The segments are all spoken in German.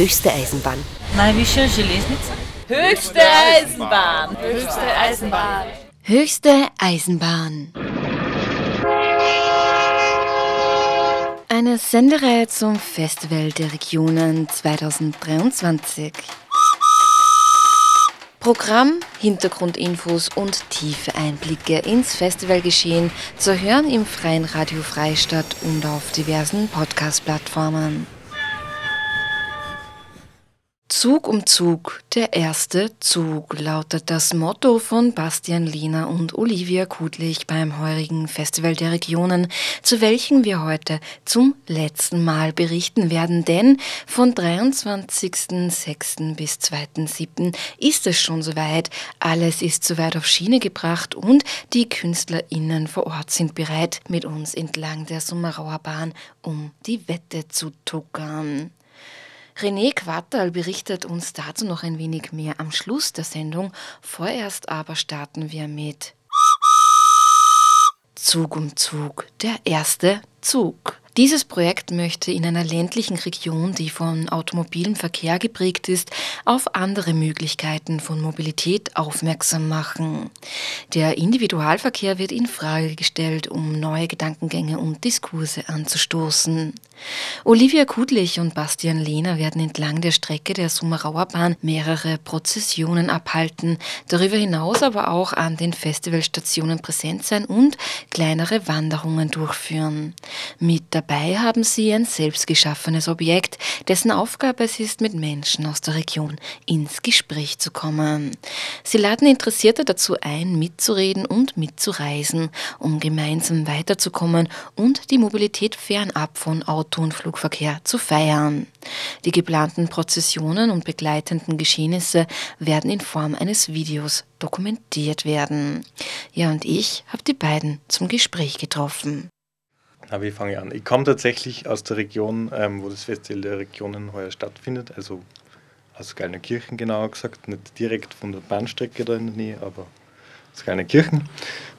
höchste Eisenbahn. Najvyššia železnica? Höchste Eisenbahn! Höchste Eisenbahn! Höchste Eisenbahn. Eine Sendereihe zum Festival der Regionen 2023. Programm, Hintergrundinfos und tiefe Einblicke ins Festivalgeschehen zu hören im Freien Radio Freistadt und auf diversen Podcast-Plattformen. Zug um Zug, der erste Zug, lautet das Motto von Bastian Lehner und Olivia Kudlich beim heurigen Festival der Regionen, zu welchem wir heute zum letzten Mal berichten werden, denn von 23.06. bis 2.07. ist es schon soweit, alles ist soweit auf Schiene gebracht und die KünstlerInnen vor Ort sind bereit, mit uns entlang der Summerauer Bahn um die Wette zu tuckern. René Quattal berichtet uns dazu noch ein wenig mehr am Schluss der Sendung. Vorerst aber starten wir mit Zug um Zug, der erste Zug. Dieses Projekt möchte in einer ländlichen Region, die von automobilem Verkehr geprägt ist, auf andere Möglichkeiten von Mobilität aufmerksam machen. Der Individualverkehr wird in Frage gestellt, um neue Gedankengänge und Diskurse anzustoßen. Olivia Kudlich und Bastian Lehner werden entlang der Strecke der Summerauer Bahn mehrere Prozessionen abhalten, darüber hinaus aber auch an den Festivalstationen präsent sein und kleinere Wanderungen durchführen. Mit dabei haben sie ein selbstgeschaffenes Objekt, dessen Aufgabe es ist, mit Menschen aus der Region ins Gespräch zu kommen. Sie laden Interessierte dazu ein, mitzureden und mitzureisen, um gemeinsam weiterzukommen und die Mobilität fernab von Auto- und Flugverkehr zu feiern. Die geplanten Prozessionen und begleitenden Geschehnisse werden in Form eines Videos dokumentiert werden. Ja, und ich habe die beiden zum Gespräch getroffen. Na, wie fange ich an? Ich komme tatsächlich aus der Region, ähm, wo das Festival der Regionen heuer stattfindet, also aus Gallnerkirchen genauer gesagt, nicht direkt von der Bahnstrecke da in der Nähe, aber aus Gallnerkirchen.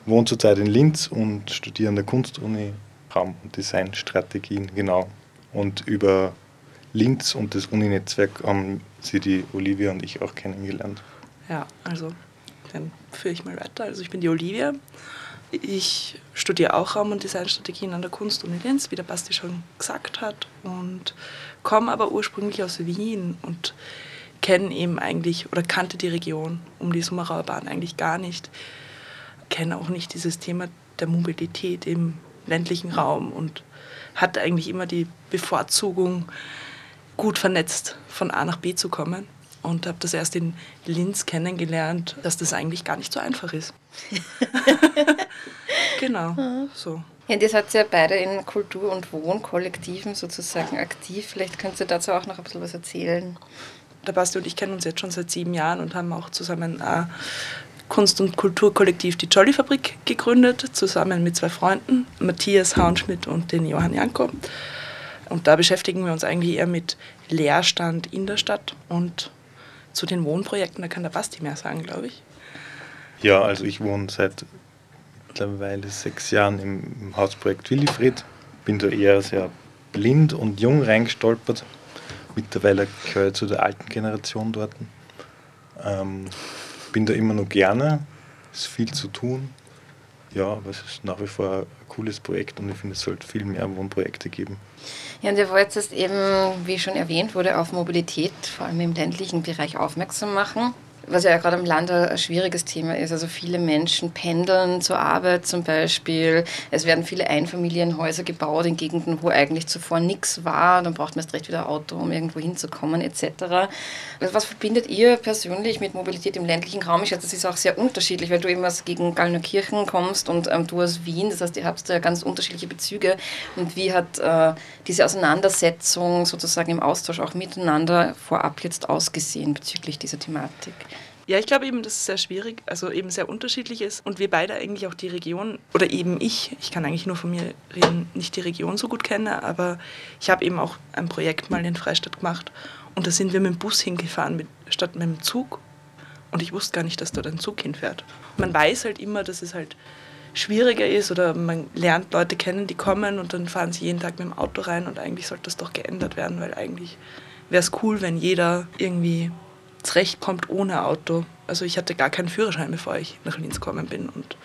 Wohne zurzeit in Linz und studiere an der Kunstuni Raum- und Designstrategien, genau. Und über Linz und das Uni-Netzwerk haben sie die Olivia und ich auch kennengelernt. Ja, also dann führe ich mal weiter. Also ich bin die Olivia, ich studiere auch Raum- und Designstrategien an der Kunstuni Linz, wie der Basti schon gesagt hat, und komme aber ursprünglich aus Wien und kenne eben eigentlich oder kannte die Region um die Summerauer Bahn eigentlich gar nicht. Kenne auch nicht dieses Thema der Mobilität im ländlichen Raum und hatte eigentlich immer die Bevorzugung, gut vernetzt von A nach B zu kommen und habe das erst in Linz kennengelernt, dass das eigentlich gar nicht so einfach ist. genau, so. Ja, ihr seid ja beide in Kultur- und Wohnkollektiven sozusagen aktiv. Vielleicht könnt ihr dazu auch noch ein bisschen was erzählen. Der Basti und ich kennen uns jetzt schon seit sieben Jahren und haben auch zusammen ein Kunst- und Kulturkollektiv die Jolly Fabrik gegründet, zusammen mit zwei Freunden, Matthias Hauenschmidt und den Johann Janko. Und da beschäftigen wir uns eigentlich eher mit Leerstand in der Stadt und zu den Wohnprojekten, da kann der Basti mehr sagen, glaube ich. Ja, also ich wohne seit mittlerweile sechs Jahren im Hausprojekt Willifried. Bin da eher sehr blind und jung reingestolpert. Mittlerweile gehöre ich zu der alten Generation dort. Ähm, bin da immer noch gerne. Es ist viel zu tun. Ja, aber es ist nach wie vor ein cooles Projekt und ich finde, es sollte viel mehr Wohnprojekte geben. Ja, und ihr wollt jetzt eben, wie schon erwähnt wurde, auf Mobilität, vor allem im ländlichen Bereich, aufmerksam machen. Was ja gerade im Land ein schwieriges Thema ist. Also viele Menschen pendeln zur Arbeit zum Beispiel. Es werden viele Einfamilienhäuser gebaut in Gegenden, wo eigentlich zuvor nichts war. Dann braucht man erst recht wieder Auto, um irgendwo hinzukommen etc. Also was verbindet ihr persönlich mit Mobilität im ländlichen Raum? Ich schätze, das ist auch sehr unterschiedlich, weil du eben aus gegen Gallnerkirchen kommst und ähm, du aus Wien. Das heißt, ihr habt da ganz unterschiedliche Bezüge. Und wie hat äh, diese Auseinandersetzung sozusagen im Austausch auch miteinander vorab jetzt ausgesehen bezüglich dieser Thematik? Ja, ich glaube eben, dass es sehr schwierig, also eben sehr unterschiedlich ist und wir beide eigentlich auch die Region, oder eben ich, ich kann eigentlich nur von mir reden, nicht die Region so gut kenne, aber ich habe eben auch ein Projekt mal in Freistadt gemacht und da sind wir mit dem Bus hingefahren, mit, statt mit dem Zug und ich wusste gar nicht, dass dort ein Zug hinfährt. Man weiß halt immer, dass es halt schwieriger ist oder man lernt Leute kennen, die kommen und dann fahren sie jeden Tag mit dem Auto rein und eigentlich sollte das doch geändert werden, weil eigentlich wäre es cool, wenn jeder irgendwie zurechtkommt ohne Auto. Also ich hatte gar keinen Führerschein, bevor ich nach Linz gekommen bin und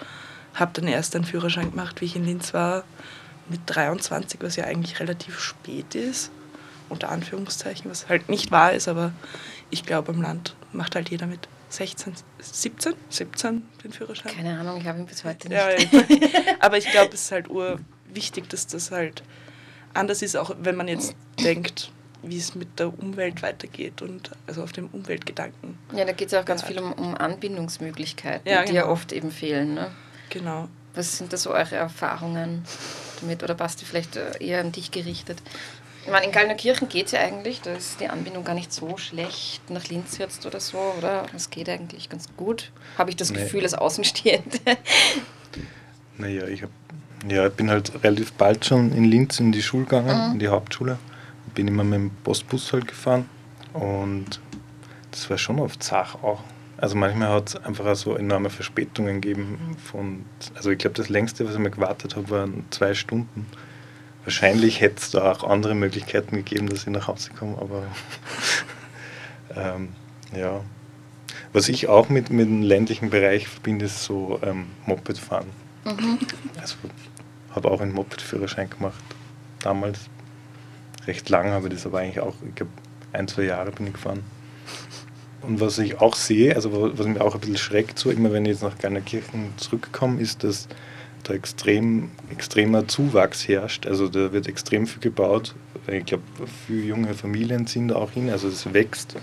habe dann erst einen Führerschein gemacht, wie ich in Linz war, mit 23, was ja eigentlich relativ spät ist, unter Anführungszeichen, was halt nicht wahr ist, aber ich glaube, im Land macht halt jeder mit 16, 17, 17 den Führerschein. Keine Ahnung, ich habe ihn bis heute nicht. Ja, aber ich glaube, es ist halt urwichtig, dass das halt anders ist, auch wenn man jetzt denkt, wie es mit der Umwelt weitergeht und also auf dem Umweltgedanken. Ja, da geht es auch ganz viel um, um Anbindungsmöglichkeiten, Ja, die ja genau. oft eben fehlen. Ne? Genau. Was sind da so eure Erfahrungen damit? Oder Basti, vielleicht äh, eher an dich gerichtet? Ich meine, in Gallnerkirchen geht es ja eigentlich, da ist die Anbindung gar nicht so schlecht nach Linz jetzt oder so, oder? Es geht eigentlich ganz gut, habe ich das Nee. Gefühl als Außenstehende. Naja, ich hab, ja, ich bin halt relativ bald schon in Linz in die Schule gegangen, in die Hauptschule. Bin immer mit dem Postbus halt gefahren und das war schon oft Sache auch. Also manchmal hat es einfach auch so enorme Verspätungen gegeben. Von, also ich glaube, das längste, was ich mal gewartet habe, waren zwei Stunden. Wahrscheinlich hätte es da auch andere Möglichkeiten gegeben, dass ich nach Hause komme, aber ähm, ja. Was ich auch mit, mit dem ländlichen Bereich verbinde, ist so ähm, Mopedfahren. Also habe auch einen Moped-Führerschein gemacht. Damals recht lang habe ich das aber eigentlich auch, ich glaube, ein, zwei Jahre bin ich gefahren. Und was ich auch sehe, also wa- was mich auch ein bisschen schreckt, so immer wenn ich jetzt nach Gallnerkirchen zurückkomme, ist, dass da extrem, extremer Zuwachs herrscht. Also da wird extrem viel gebaut. Ich glaube, viele junge Familien ziehen da auch hin, also es wächst.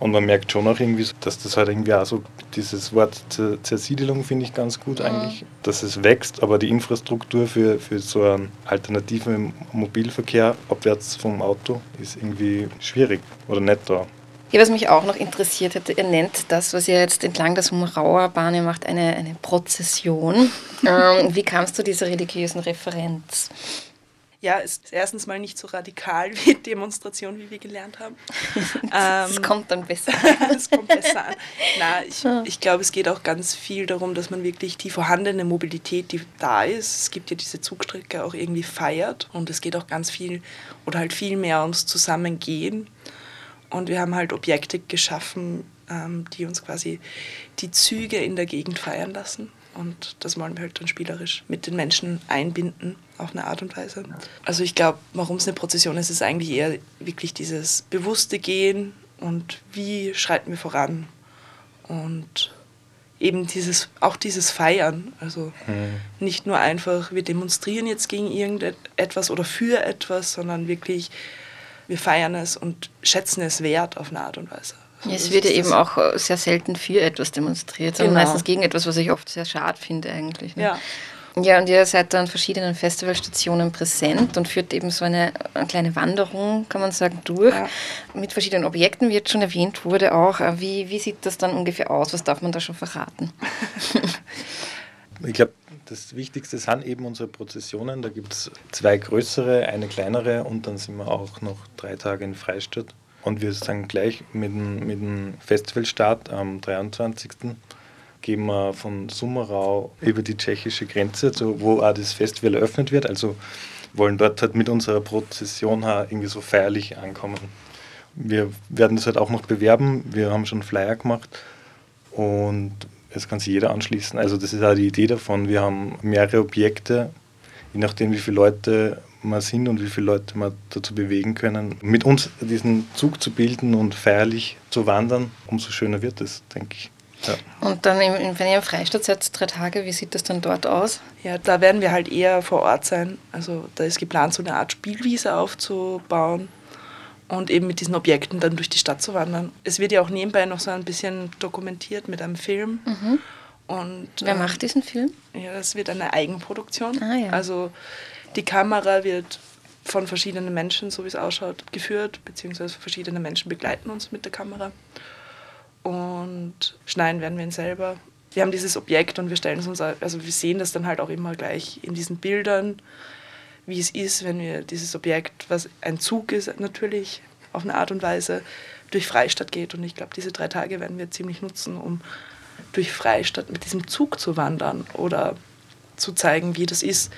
Und man merkt schon auch irgendwie, dass das halt irgendwie auch so, dieses Wort Zer- Zersiedelung finde ich ganz gut eigentlich, dass es wächst, aber die Infrastruktur für, für so einen alternativen Mobilverkehr abwärts vom Auto ist irgendwie schwierig oder nicht da. Ja, was mich auch noch interessiert hätte, ihr nennt das, was ihr jetzt entlang der Sumrauer Bahn ihr macht, eine, eine Prozession. ähm, wie kam es zu dieser religiösen Referenz? Ja, ist erstens mal nicht so radikal wie Demonstration, wie wir gelernt haben. Ähm, kommt dann besser. das kommt besser an. Na, ich, ich glaube, es geht auch ganz viel darum, dass man wirklich die vorhandene Mobilität, die da ist, es gibt ja diese Zugstrecke, auch irgendwie feiert. Und es geht auch ganz viel oder halt viel mehr ums Zusammengehen. Und wir haben halt Objekte geschaffen, ähm, die uns quasi die Züge in der Gegend feiern lassen. Und das wollen wir halt dann spielerisch mit den Menschen einbinden, auf eine Art und Weise. Also ich glaube, warum es eine Prozession ist, ist eigentlich eher wirklich dieses bewusste Gehen und wie schreiten wir voran. Und eben dieses, auch dieses Feiern. Also nicht nur einfach, wir demonstrieren jetzt gegen irgendetwas oder für etwas, sondern wirklich, wir feiern es und schätzen es wert auf eine Art und Weise. Also Es wird ja eben auch äh, sehr selten für etwas demonstriert, sondern Genau. meistens gegen etwas, was ich oft sehr schade finde eigentlich. Ne? Ja. Ja, und ihr seid an verschiedenen Festivalstationen präsent und führt eben so eine, eine kleine Wanderung, kann man sagen, durch. Ja. Mit verschiedenen Objekten, wie jetzt schon erwähnt wurde, auch. Äh, Wie, wie sieht das dann ungefähr aus? Was darf man da schon verraten? Ich glaube, das Wichtigste sind eben unsere Prozessionen. Da gibt es zwei größere, eine kleinere und dann sind wir auch noch drei Tage in Freistadt. Und wir sind gleich mit dem, mit dem Festivalstart am 23. gehen wir von Summerau über die tschechische Grenze, so, wo auch das Festival eröffnet wird. Also wollen dort halt mit unserer Prozession irgendwie so feierlich ankommen. Wir werden das halt auch noch bewerben. Wir haben schon Flyer gemacht und es kann sich jeder anschließen. Also das ist auch die Idee davon. Wir haben mehrere Objekte, je nachdem wie viele Leute wir sind und wie viele Leute wir dazu bewegen können, mit uns diesen Zug zu bilden und feierlich zu wandern, umso schöner wird es, denke ich. Ja. Und dann, wenn ihr im Freistaat seid, drei Tage, wie sieht das dann dort aus? Ja, da werden wir halt eher vor Ort sein. Also da ist geplant, so eine Art Spielwiese aufzubauen und eben mit diesen Objekten dann durch die Stadt zu wandern. Es wird ja auch nebenbei noch so ein bisschen dokumentiert mit einem Film. Und, Wer ähm, macht diesen Film? Ja, das wird eine Eigenproduktion. Ah, ja. Also die Kamera wird von verschiedenen Menschen, so wie es ausschaut, geführt, beziehungsweise verschiedene Menschen begleiten uns mit der Kamera. Und schneiden werden wir ihn selber. Wir haben dieses Objekt und wir stellen es uns, also wir sehen das dann halt auch immer gleich in diesen Bildern, wie es ist, wenn wir dieses Objekt, was ein Zug ist natürlich, auf eine Art und Weise durch Freistadt geht. Und ich glaube, diese drei Tage werden wir ziemlich nutzen, um durch Freistadt mit diesem Zug zu wandern oder zu zeigen, wie das ist,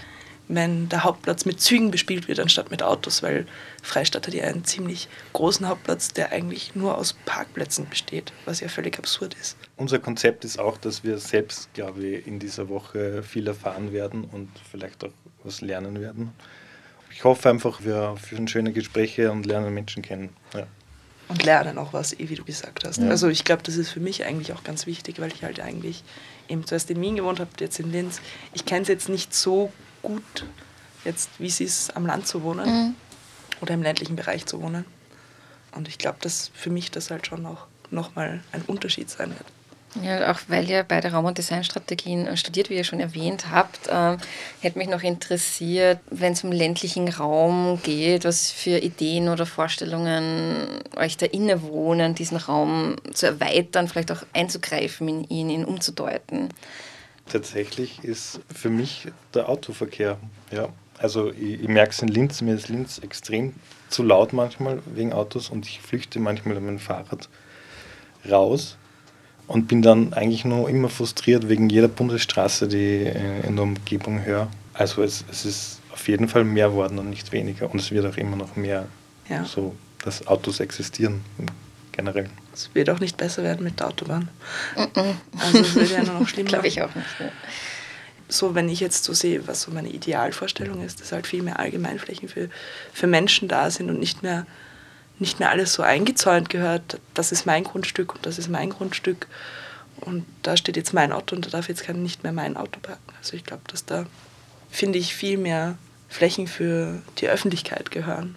wenn der Hauptplatz mit Zügen bespielt wird, anstatt mit Autos, weil Freistadt hat ja einen ziemlich großen Hauptplatz, der eigentlich nur aus Parkplätzen besteht, was ja völlig absurd ist. Unser Konzept ist auch, dass wir selbst, glaube ich, in dieser Woche viel erfahren werden und vielleicht auch was lernen werden. Ich hoffe einfach, wir führen schöne Gespräche und lernen Menschen kennen. Ja. Und lernen auch was, eh, wie du gesagt hast. Ja. Also ich glaube, das ist für mich eigentlich auch ganz wichtig, weil ich halt eigentlich eben zuerst in Wien gewohnt habe, jetzt in Linz. Ich kenne es jetzt nicht so gut, jetzt wie es ist, am Land zu wohnen Mhm. oder im ländlichen Bereich zu wohnen. Und ich glaube, dass für mich das halt schon auch nochmal ein Unterschied sein wird. Ja, auch weil ihr beide Raum- und Designstrategien studiert, wie ihr schon erwähnt habt, ähm, hätte mich noch interessiert, wenn es um ländlichen Raum geht, was für Ideen oder Vorstellungen euch da innewohnen, diesen Raum zu erweitern, vielleicht auch einzugreifen in ihn, ihn umzudeuten. Tatsächlich ist für mich der Autoverkehr. Ja. Also ich, ich merke es in Linz, mir ist Linz extrem zu laut manchmal wegen Autos und ich flüchte manchmal mit meinem Fahrrad raus und bin dann eigentlich nur immer frustriert wegen jeder Bundesstraße, die ich in der Umgebung höre. Also es, es ist auf jeden Fall mehr worden und nicht weniger und es wird auch immer noch mehr Ja. so, dass Autos existieren generell. Es wird auch nicht besser werden mit der Autobahn. Also es wird ja nur noch schlimmer. Glaube ich auch nicht. Ja. so, wenn ich jetzt so sehe, was so meine Idealvorstellung ist, dass halt viel mehr Allgemeinflächen für, für Menschen da sind und nicht mehr, nicht mehr alles so eingezäunt gehört, das ist mein Grundstück und das ist mein Grundstück und da steht jetzt mein Auto und da darf jetzt kein nicht mehr mein Auto parken. Also ich glaube, dass da, finde ich, viel mehr Flächen für die Öffentlichkeit gehören.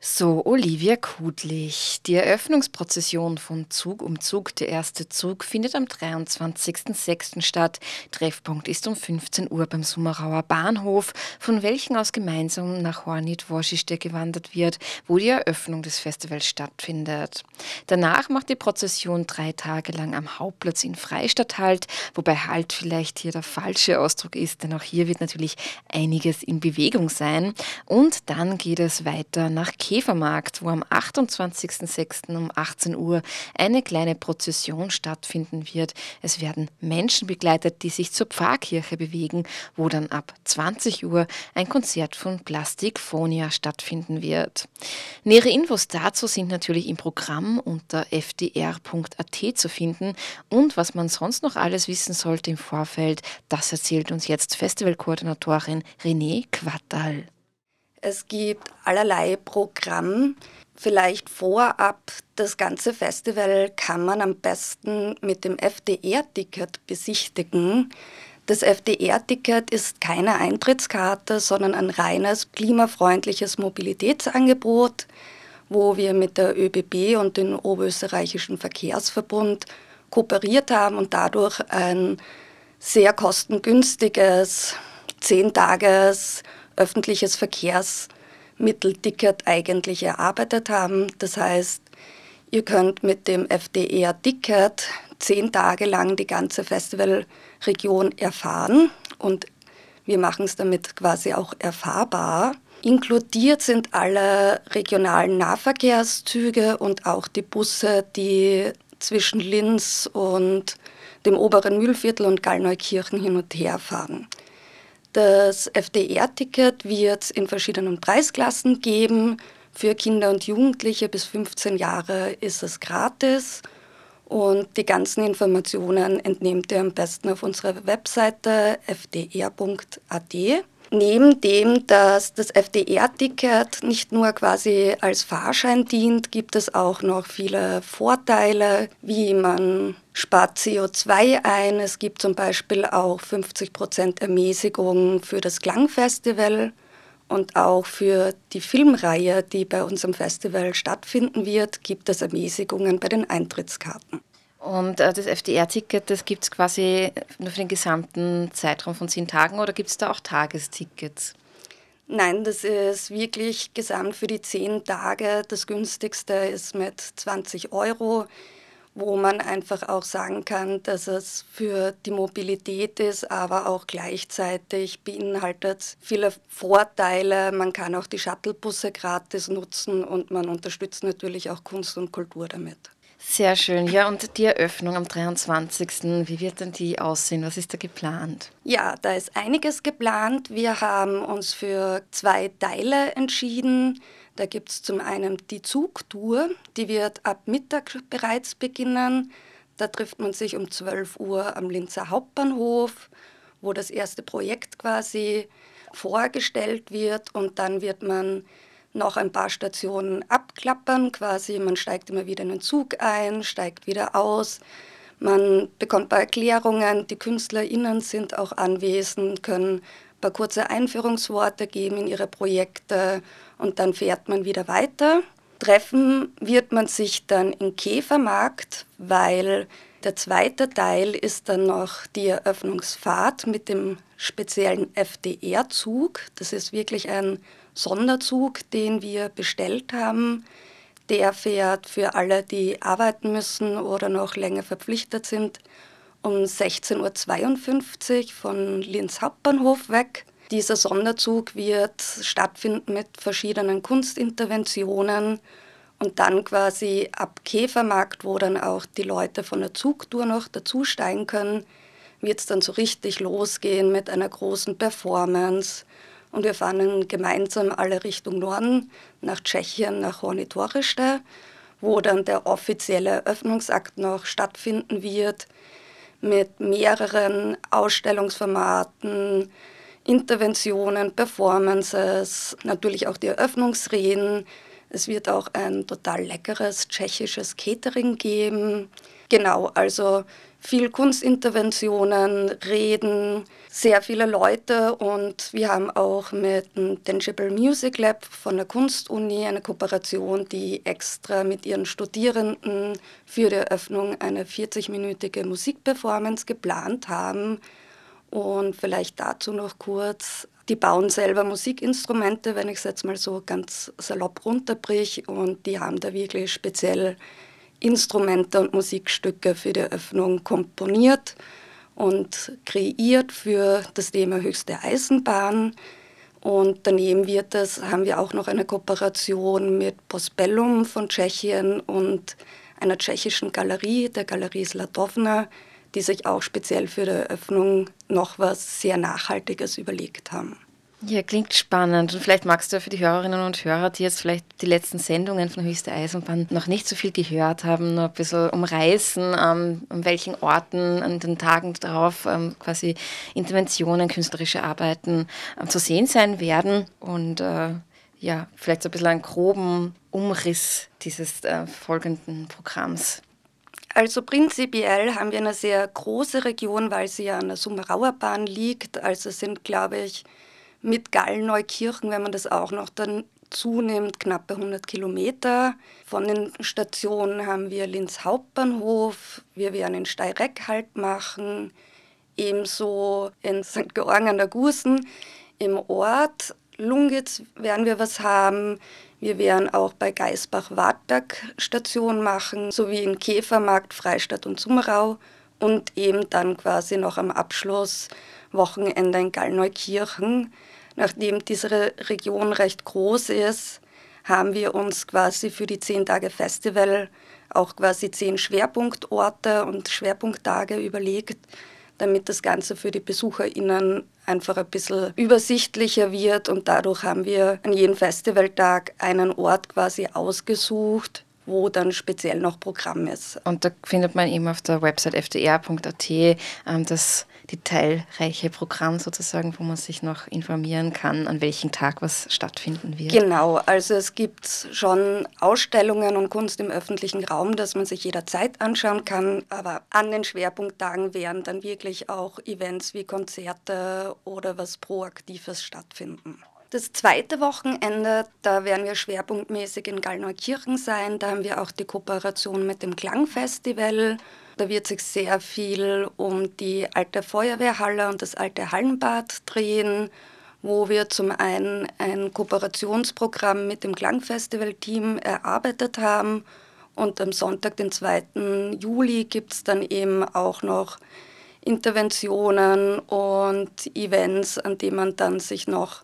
So, Olivia Kudlich. Die Eröffnungsprozession von Zug um Zug, der erste Zug, findet am 23.06. statt. Treffpunkt ist um 15 Uhr beim Summerauer Bahnhof, von welchen aus gemeinsam nach Hornit-Woschiste gewandert wird, wo die Eröffnung des Festivals stattfindet. Danach macht die Prozession drei Tage lang am Hauptplatz in Freistadt Halt, wobei Halt vielleicht hier der falsche Ausdruck ist, denn auch hier wird natürlich einiges in Bewegung sein. Und dann geht es weiter nach Käfermarkt, wo am 28.06. um 18 Uhr eine kleine Prozession stattfinden wird. Es werden Menschen begleitet, die sich zur Pfarrkirche bewegen, wo dann ab 20 Uhr ein Konzert von Plastik Phonia stattfinden wird. Nähere Infos dazu sind natürlich im Programm unter fdr.at zu finden und was man sonst noch alles wissen sollte im Vorfeld, das erzählt uns jetzt Festivalkoordinatorin René Quattal. Es gibt allerlei Programm. Vielleicht vorab, das ganze Festival kann man am besten mit dem FDR-Ticket besichtigen. Das FDR-Ticket ist keine Eintrittskarte, sondern ein reines klimafreundliches Mobilitätsangebot, wo wir mit der ÖBB und dem Oberösterreichischen Verkehrsverbund kooperiert haben und dadurch ein sehr kostengünstiges, zehn Tages öffentliches Verkehrsmittelticket eigentlich erarbeitet haben. Das heißt, ihr könnt mit dem FDR-Ticket zehn Tage lang die ganze Festivalregion erfahren und wir machen es damit quasi auch erfahrbar. Inkludiert sind alle regionalen Nahverkehrszüge und auch die Busse, die zwischen Linz und dem oberen Mühlviertel und Gallneukirchen hin und her fahren. Das FDR-Ticket wird in verschiedenen Preisklassen geben. Für Kinder und Jugendliche bis 15 Jahre ist es gratis. Und die ganzen Informationen entnehmt ihr am besten auf unserer Webseite fdr.at. Neben dem, dass das FDR-Ticket nicht nur quasi als Fahrschein dient, gibt es auch noch viele Vorteile, wie man spart CO2 ein. Es gibt zum Beispiel auch 50% Ermäßigung für das Klangfestival und auch für die Filmreihe, die bei unserem Festival stattfinden wird, gibt es Ermäßigungen bei den Eintrittskarten. Und äh, das FDR-Ticket, das gibt es quasi nur für den gesamten Zeitraum von zehn Tagen oder gibt es da auch Tagestickets? Nein, das ist wirklich gesamt für die zehn Tage. Das günstigste ist mit 20 Euro, wo man einfach auch sagen kann, dass es für die Mobilität ist, aber auch gleichzeitig beinhaltet viele Vorteile. Man kann auch die Shuttlebusse gratis nutzen und man unterstützt natürlich auch Kunst und Kultur damit. Sehr schön. Ja, und die Eröffnung am 23. Wie wird denn die aussehen? Was ist da geplant? Ja, da ist einiges geplant. Wir haben uns für zwei Teile entschieden. Da gibt es zum einen die Zugtour, die wird ab Mittag bereits beginnen. Da trifft man sich um 12 Uhr am Linzer Hauptbahnhof, wo das erste Projekt quasi vorgestellt wird und dann wird man noch ein paar Stationen abklappern, quasi man steigt immer wieder in den Zug ein, steigt wieder aus, man bekommt ein paar Erklärungen, die KünstlerInnen sind auch anwesend, können ein paar kurze Einführungsworte geben in ihre Projekte und dann fährt man wieder weiter. Treffen wird man sich dann im Käfermarkt, weil der zweite Teil ist dann noch die Eröffnungsfahrt mit dem speziellen FDR-Zug. Das ist wirklich ein Sonderzug, den wir bestellt haben. Der fährt für alle, die arbeiten müssen oder noch länger verpflichtet sind, um 16.52 Uhr von Linz Hauptbahnhof weg. Dieser Sonderzug wird stattfinden mit verschiedenen Kunstinterventionen und dann quasi ab Käfermarkt, wo dann auch die Leute von der Zugtour noch dazusteigen können, wird es dann so richtig losgehen mit einer großen Performance und wir fahren gemeinsam alle Richtung Norden, nach Tschechien, nach Horny Toriste, wo dann der offizielle Eröffnungsakt noch stattfinden wird mit mehreren Ausstellungsformaten, Interventionen, Performances, natürlich auch die Eröffnungsreden. Es wird auch ein total leckeres tschechisches Catering geben. Genau, also viel Kunstinterventionen, Reden, sehr viele Leute und wir haben auch mit dem Tangible Music Lab von der Kunstuni eine Kooperation, die extra mit ihren Studierenden für die Eröffnung eine 40-minütige Musikperformance geplant haben. Und vielleicht dazu noch kurz, die bauen selber Musikinstrumente, wenn ich es jetzt mal so ganz salopp runterbrich und die haben da wirklich speziell Instrumente und Musikstücke für die Eröffnung komponiert und kreiert für das Thema höchste Eisenbahn. Und daneben wird das, haben wir auch noch eine Kooperation mit Postbellum von Tschechien und einer tschechischen Galerie, der Galerie Sladovna, die sich auch speziell für die Eröffnung noch was sehr Nachhaltiges überlegt haben. Ja, klingt spannend. Und vielleicht magst du für die Hörerinnen und Hörer, die jetzt vielleicht die letzten Sendungen von Höchste Eisenbahn noch nicht so viel gehört haben, noch ein bisschen umreißen, ähm, an welchen Orten an den Tagen darauf ähm, quasi Interventionen, künstlerische Arbeiten ähm, zu sehen sein werden. Und äh, ja, vielleicht so ein bisschen einen groben Umriss dieses äh, folgenden Programms. Also prinzipiell haben wir eine sehr große Region, weil sie ja an der Summerauer Bahn liegt. Also sind, glaube ich, mit Gallneukirchen, wenn man das auch noch dann zunimmt, knappe 100 Kilometer. Von den Stationen haben wir Linz Hauptbahnhof, wir werden in Steireck Halt machen, ebenso in St. Georgen an der Gusen im Ort. Lungitz werden wir was haben. Wir werden auch bei Geisbach-Wartag Station machen, sowie in Käfermarkt, Freistadt und Summerau und eben dann quasi noch am Abschluss Wochenende in Gallneukirchen. Nachdem diese Region recht groß ist, haben wir uns quasi für die zehn Tage Festival auch quasi zehn Schwerpunktorte und Schwerpunkttage überlegt, damit das Ganze für die BesucherInnen einfach ein bisschen übersichtlicher wird. Und dadurch haben wir an jedem Festivaltag einen Ort quasi ausgesucht, wo dann speziell noch Programm ist. Und da findet man eben auf der Website fdr.at ähm, das detailreiche Programm sozusagen, wo man sich noch informieren kann, an welchem Tag was stattfinden wird. Genau, also es gibt schon Ausstellungen und Kunst im öffentlichen Raum, das man sich jederzeit anschauen kann, aber an den Schwerpunkttagen werden dann wirklich auch Events wie Konzerte oder was Proaktives stattfinden. Das zweite Wochenende, da werden wir schwerpunktmäßig in Gallneukirchen sein. Da haben wir auch die Kooperation mit dem Klangfestival. Da wird sich sehr viel um die alte Feuerwehrhalle und das alte Hallenbad drehen, wo wir zum einen ein Kooperationsprogramm mit dem Klangfestival-Team erarbeitet haben. Und am Sonntag, den 2. Juli, gibt es dann eben auch noch Interventionen und Events, an denen man dann sich noch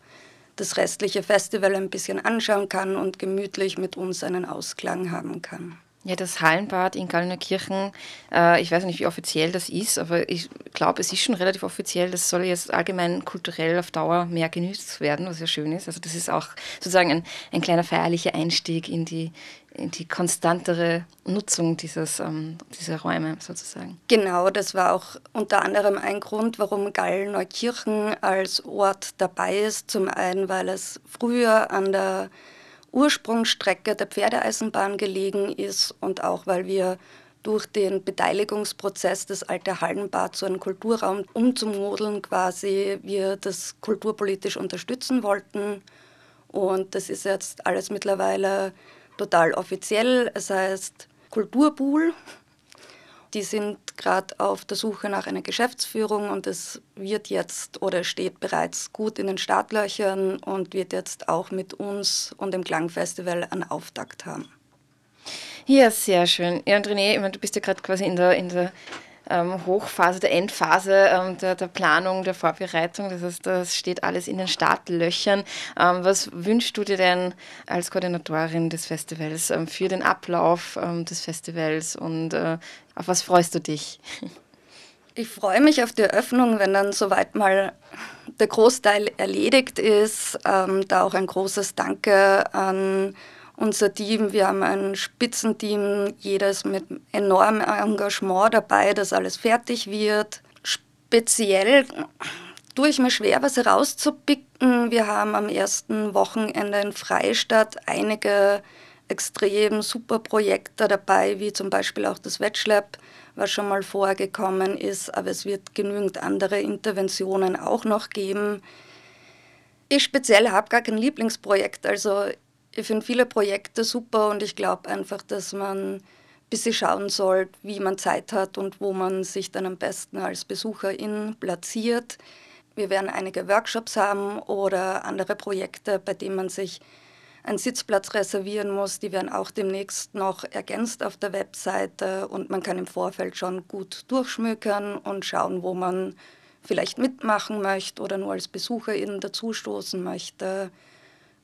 das restliche Festival ein bisschen anschauen kann und gemütlich mit uns einen Ausklang haben kann. Ja, das Hallenbad in Gallnerkirchen, äh, ich weiß nicht, wie offiziell das ist, aber ich glaube, es ist schon relativ offiziell. Das soll jetzt allgemein kulturell auf Dauer mehr genützt werden, was ja schön ist. Also das ist auch sozusagen ein, ein kleiner feierlicher Einstieg in die, in die konstantere Nutzung dieses, ähm, dieser Räume sozusagen. Genau, das war auch unter anderem ein Grund, warum Gallneukirchen als Ort dabei ist. Zum einen, weil es früher an der Ursprungsstrecke der Pferdeeisenbahn gelegen ist und auch weil wir durch den Beteiligungsprozess des alte Hallenbad zu einem Kulturraum umzumodeln quasi wir das kulturpolitisch unterstützen wollten. Und das ist jetzt alles mittlerweile total offiziell. Es heißt Kulturpool die sind gerade auf der Suche nach einer Geschäftsführung und es wird jetzt oder steht bereits gut in den Startlöchern und wird jetzt auch mit uns und dem Klangfestival einen Auftakt haben. Ja, sehr schön. Ja, und René, ich meine, du bist ja gerade quasi in der, in der ähm, Hochphase, der Endphase ähm, der, der, Planung, der Vorbereitung. Das heißt, das steht alles in den Startlöchern. Ähm, was wünschst du dir denn als Koordinatorin des Festivals ähm, für den Ablauf ähm, des Festivals und äh, auf was freust du dich? Ich freue mich auf die Eröffnung, wenn dann soweit mal der Großteil erledigt ist. Ähm, da auch ein großes Danke an unser Team. Wir haben ein Spitzenteam, jedes mit enormem Engagement dabei, dass alles fertig wird. Speziell tue ich mir schwer, was herauszupicken. Wir haben am ersten Wochenende in Freistadt einige extrem super Projekte dabei, wie zum Beispiel auch das Wetschlab, was schon mal vorgekommen ist, aber es wird genügend andere Interventionen auch noch geben. Ich speziell habe gar kein Lieblingsprojekt, also ich finde viele Projekte super und ich glaube einfach, dass man ein bisschen schauen soll, wie man Zeit hat und wo man sich dann am besten als Besucherin platziert. Wir werden einige Workshops haben oder andere Projekte, bei denen man sich einen Sitzplatz reservieren muss. Die werden auch demnächst noch ergänzt auf der Webseite und man kann im Vorfeld schon gut durchschmückern und schauen, wo man vielleicht mitmachen möchte oder nur als Besucherin dazustoßen möchte.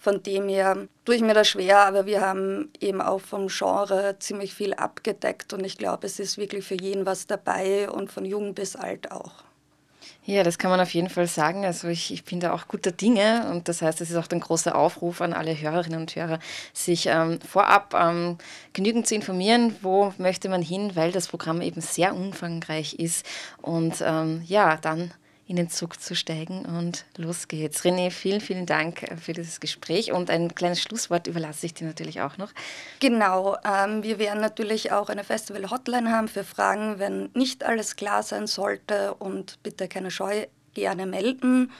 Von dem her tue ich mir das schwer, aber wir haben eben auch vom Genre ziemlich viel abgedeckt und ich glaube, es ist wirklich für jeden was dabei und von jung bis alt auch. Ja, das kann man auf jeden Fall sagen. Also ich, ich bin da auch guter Dinge und das heißt, es ist auch ein großer Aufruf an alle Hörerinnen und Hörer, sich ähm, vorab ähm, genügend zu informieren, wo möchte man hin, weil das Programm eben sehr umfangreich ist und ähm, ja, dann in den Zug zu steigen und los geht's. René, vielen, vielen Dank für dieses Gespräch und ein kleines Schlusswort überlasse ich dir natürlich auch noch. Genau, ähm, wir werden natürlich auch eine Festival-Hotline haben für Fragen, wenn nicht alles klar sein sollte und bitte keine Scheu, gerne melden.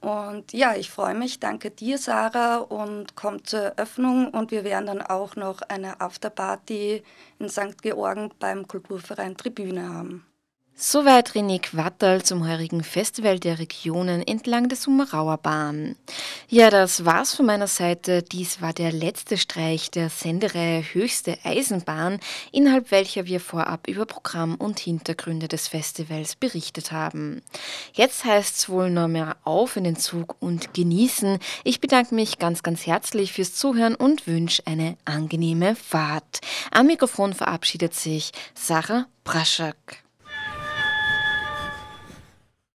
Und ja, ich freue mich. Danke dir, Sarah, und kommt zur Eröffnung. Und wir werden dann auch noch eine Afterparty in St. Georgen beim Kulturverein Tribüne haben. Soweit René Quattal zum heurigen Festival der Regionen entlang der Summerauer Bahn. Ja, das war's von meiner Seite. Dies war der letzte Streich der Sendereihe Höchste Eisenbahn, innerhalb welcher wir vorab über Programm und Hintergründe des Festivals berichtet haben. Jetzt heißt's wohl noch mehr auf in den Zug und genießen. Ich bedanke mich ganz, ganz herzlich fürs Zuhören und wünsche eine angenehme Fahrt. Am Mikrofon verabschiedet sich Sarah Praschak.